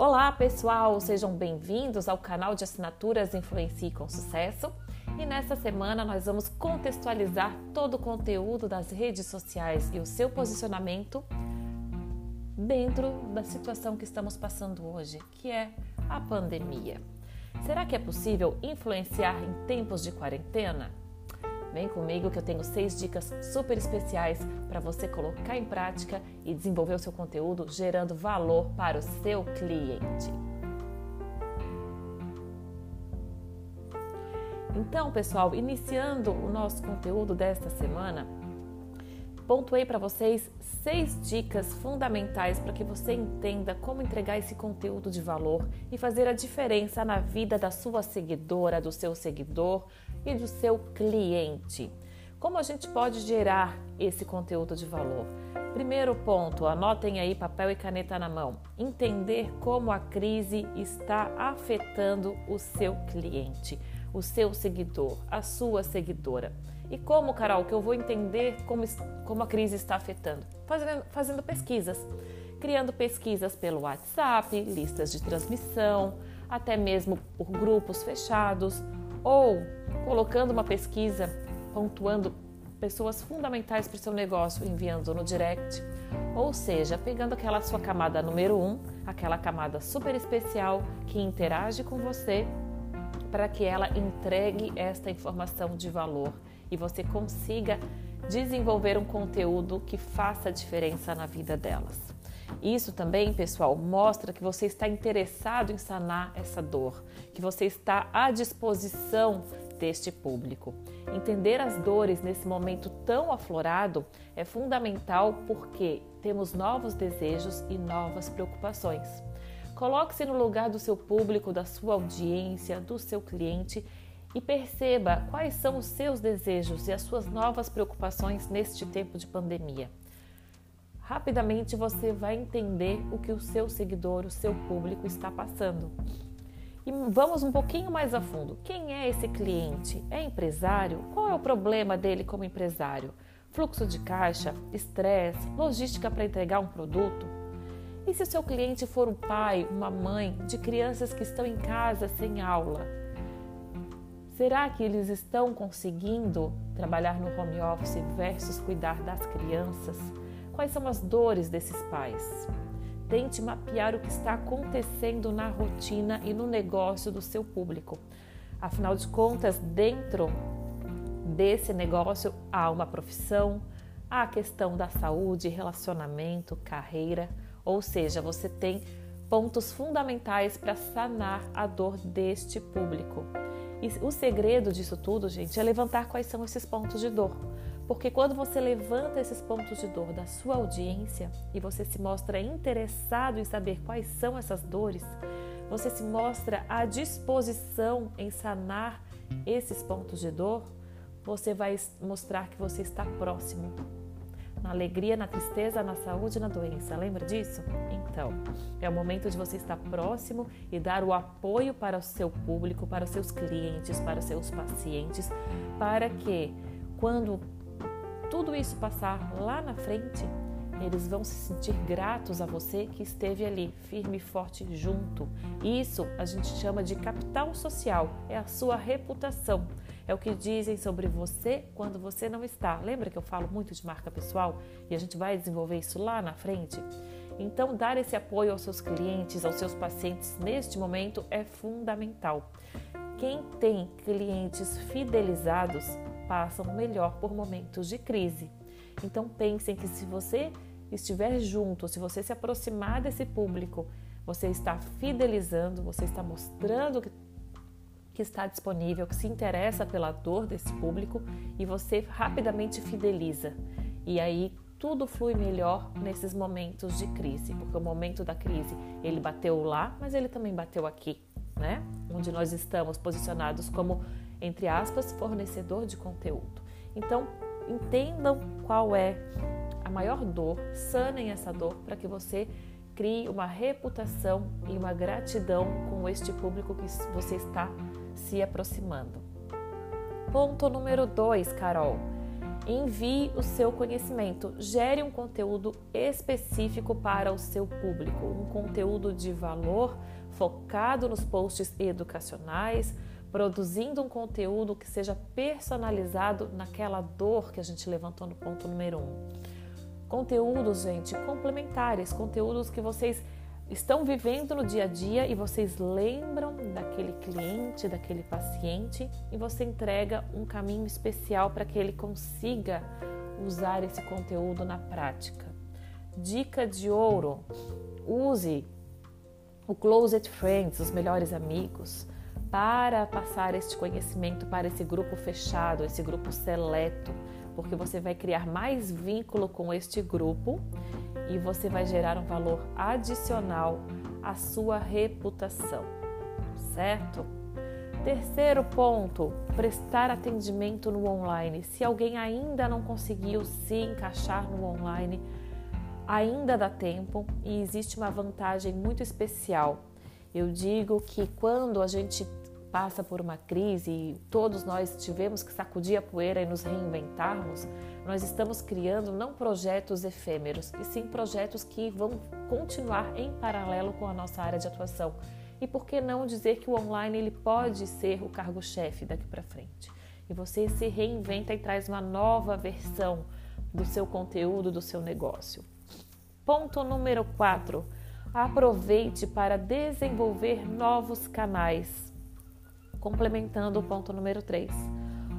Olá pessoal, sejam bem-vindos ao canal de assinaturas Influencie com Sucesso. E nesta semana nós vamos contextualizar todo o conteúdo das redes sociais e o seu posicionamento dentro da situação que estamos passando hoje, que é a pandemia. Será que é possível influenciar em tempos de quarentena? Vem comigo que eu tenho seis dicas super especiais para você colocar em prática e desenvolver o seu conteúdo gerando valor para o seu cliente. Então, pessoal, iniciando o nosso conteúdo desta semana, pontuei para vocês seis dicas fundamentais para que você entenda como entregar esse conteúdo de valor e fazer a diferença na vida da sua seguidora, do seu seguidor, e do seu cliente. Como a gente pode gerar esse conteúdo de valor? Primeiro ponto, anotem aí papel e caneta na mão. Entender como a crise está afetando o seu cliente, o seu seguidor, a sua seguidora. E como, Carol, que eu vou entender como, como a crise está afetando? Fazendo, fazendo pesquisas. Criando pesquisas pelo WhatsApp, listas de transmissão, até mesmo por grupos fechados, ou colocando uma pesquisa, pontuando pessoas fundamentais para o seu negócio, enviando no direct, ou seja, pegando aquela sua camada número um, aquela camada super especial que interage com você, para que ela entregue esta informação de valor e você consiga desenvolver um conteúdo que faça diferença na vida delas. Isso também, pessoal, mostra que você está interessado em sanar essa dor, que você está à disposição deste público. Entender as dores nesse momento tão aflorado é fundamental porque temos novos desejos e novas preocupações. Coloque-se no lugar do seu público, da sua audiência, do seu cliente e perceba quais são os seus desejos e as suas novas preocupações neste tempo de pandemia rapidamente você vai entender o que o seu seguidor, o seu público está passando. E vamos um pouquinho mais a fundo. Quem é esse cliente? É empresário? Qual é o problema dele como empresário? Fluxo de caixa, estresse, logística para entregar um produto? E se o seu cliente for um pai, uma mãe de crianças que estão em casa sem aula? Será que eles estão conseguindo trabalhar no home office versus cuidar das crianças? Quais são as dores desses pais? Tente mapear o que está acontecendo na rotina e no negócio do seu público. Afinal de contas, dentro desse negócio há uma profissão, há a questão da saúde, relacionamento, carreira, ou seja, você tem pontos fundamentais para sanar a dor deste público. E o segredo disso tudo, gente, é levantar quais são esses pontos de dor. Porque quando você levanta esses pontos de dor da sua audiência e você se mostra interessado em saber quais são essas dores, você se mostra à disposição em sanar esses pontos de dor, você vai mostrar que você está próximo. Na alegria, na tristeza, na saúde na doença. Lembra disso? Então, é o momento de você estar próximo e dar o apoio para o seu público, para os seus clientes, para os seus pacientes, para que quando tudo isso passar lá na frente, eles vão se sentir gratos a você que esteve ali, firme e forte junto. Isso a gente chama de capital social, é a sua reputação. É o que dizem sobre você quando você não está. Lembra que eu falo muito de marca pessoal e a gente vai desenvolver isso lá na frente? Então, dar esse apoio aos seus clientes, aos seus pacientes neste momento é fundamental. Quem tem clientes fidelizados passam melhor por momentos de crise. Então pensem que se você estiver junto, se você se aproximar desse público, você está fidelizando, você está mostrando que, que está disponível, que se interessa pela dor desse público e você rapidamente fideliza. E aí tudo flui melhor nesses momentos de crise, porque o momento da crise ele bateu lá, mas ele também bateu aqui, né? Onde nós estamos posicionados como entre aspas, fornecedor de conteúdo. Então, entendam qual é a maior dor, sanem essa dor para que você crie uma reputação e uma gratidão com este público que você está se aproximando. Ponto número 2, Carol. Envie o seu conhecimento, gere um conteúdo específico para o seu público, um conteúdo de valor focado nos posts educacionais, produzindo um conteúdo que seja personalizado naquela dor que a gente levantou no ponto número um. Conteúdos, gente, complementares, conteúdos que vocês estão vivendo no dia a dia e vocês lembram daquele cliente, daquele paciente e você entrega um caminho especial para que ele consiga usar esse conteúdo na prática. Dica de ouro: use o Closed Friends, os melhores amigos, para passar este conhecimento para esse grupo fechado, esse grupo seleto, porque você vai criar mais vínculo com este grupo e você vai gerar um valor adicional à sua reputação, certo? Terceiro ponto, prestar atendimento no online. Se alguém ainda não conseguiu se encaixar no online, ainda dá tempo e existe uma vantagem muito especial. Eu digo que quando a gente passa por uma crise e todos nós tivemos que sacudir a poeira e nos reinventarmos, nós estamos criando não projetos efêmeros, e sim projetos que vão continuar em paralelo com a nossa área de atuação. E por que não dizer que o online ele pode ser o cargo-chefe daqui para frente? E você se reinventa e traz uma nova versão do seu conteúdo, do seu negócio. Ponto número 4. Aproveite para desenvolver novos canais complementando o ponto número 3.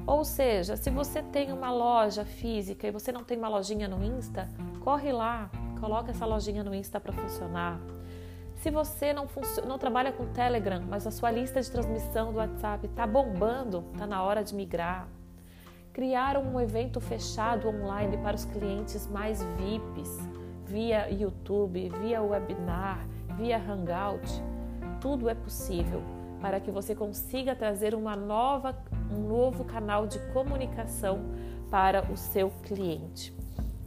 Ou seja, se você tem uma loja física e você não tem uma lojinha no Insta, corre lá, coloca essa lojinha no Insta para funcionar. Se você não, não trabalha com Telegram, mas a sua lista de transmissão do WhatsApp está bombando, está na hora de migrar. Criar um evento fechado online para os clientes mais VIPs, via YouTube, via webinar, via Hangout. Tudo é possível para que você consiga trazer uma nova, um novo canal de comunicação para o seu cliente.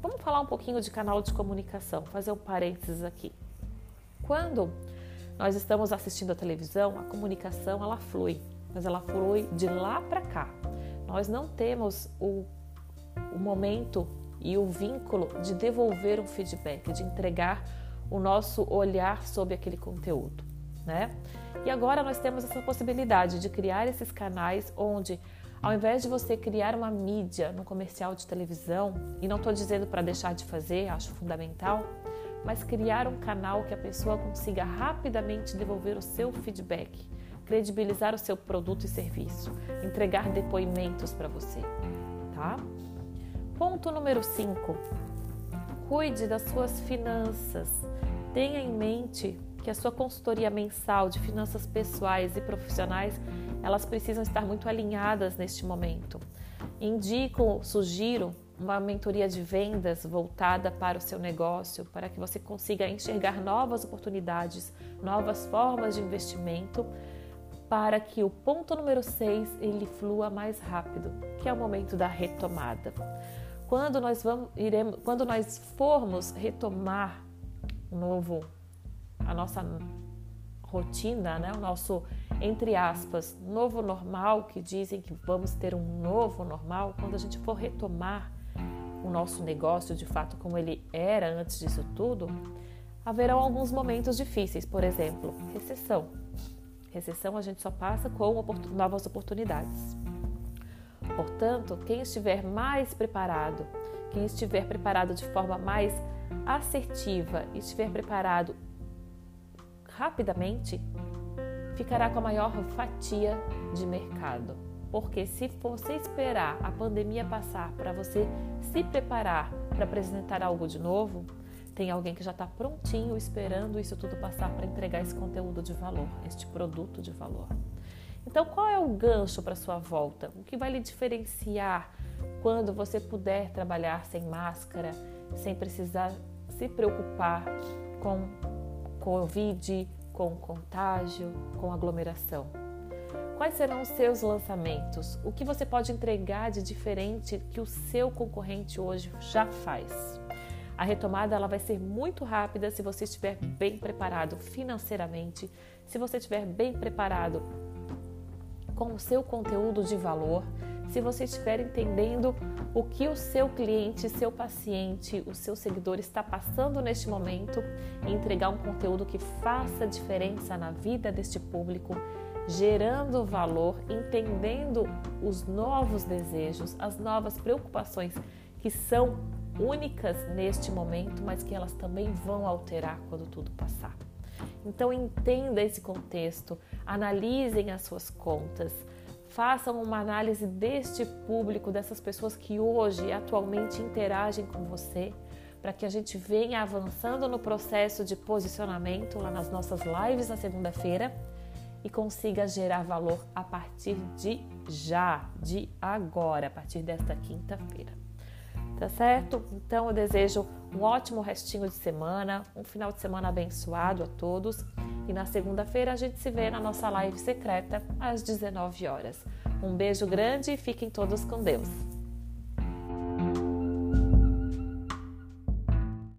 Vamos falar um pouquinho de canal de comunicação, fazer um parênteses aqui. Quando nós estamos assistindo a televisão, a comunicação ela flui, mas ela flui de lá para cá. Nós não temos o, o momento e o vínculo de devolver um feedback, de entregar o nosso olhar sobre aquele conteúdo, né? E agora nós temos essa possibilidade de criar esses canais onde, ao invés de você criar uma mídia no comercial de televisão, e não estou dizendo para deixar de fazer, acho fundamental, mas criar um canal que a pessoa consiga rapidamente devolver o seu feedback, credibilizar o seu produto e serviço, entregar depoimentos para você, tá? Ponto número 5. Cuide das suas finanças. Tenha em mente que a sua consultoria mensal de finanças pessoais e profissionais, elas precisam estar muito alinhadas neste momento. Indico, sugiro uma mentoria de vendas voltada para o seu negócio, para que você consiga enxergar novas oportunidades, novas formas de investimento, para que o ponto número 6 ele flua mais rápido, que é o momento da retomada. Quando nós vamos iremos, quando nós formos retomar novo a nossa rotina, né? o nosso, entre aspas, novo normal, que dizem que vamos ter um novo normal, quando a gente for retomar o nosso negócio de fato como ele era antes disso tudo, haverão alguns momentos difíceis, por exemplo, recessão. Recessão a gente só passa com novas oportunidades. Portanto, quem estiver mais preparado, quem estiver preparado de forma mais assertiva, estiver preparado rapidamente, ficará com a maior fatia de mercado. Porque se você esperar a pandemia passar para você se preparar para apresentar algo de novo, tem alguém que já está prontinho esperando isso tudo passar para entregar esse conteúdo de valor, este produto de valor. Então, qual é o gancho para sua volta? O que vai lhe diferenciar quando você puder trabalhar sem máscara, sem precisar se preocupar com Covid, com contágio, com aglomeração? Quais serão os seus lançamentos? O que você pode entregar de diferente que o seu concorrente hoje já faz? A retomada ela vai ser muito rápida se você estiver bem preparado financeiramente, se você estiver bem preparado com o seu conteúdo de valor, se você estiver entendendo o que o seu cliente, seu paciente, o seu seguidor está passando neste momento entregar um conteúdo que faça diferença na vida deste público, gerando valor, entendendo os novos desejos, as novas preocupações que são únicas neste momento, mas que elas também vão alterar quando tudo passar. Então entenda esse contexto, analisem as suas contas, façam uma análise deste público, dessas pessoas que hoje atualmente interagem com você, para que a gente venha avançando no processo de posicionamento lá nas nossas lives na segunda-feira e consiga gerar valor a partir de já, de agora, a partir desta quinta-feira. Tá certo? Então eu desejo um ótimo restinho de semana, um final de semana abençoado a todos e na segunda-feira a gente se vê na nossa live secreta às 19 horas. Um beijo grande e fiquem todos com Deus.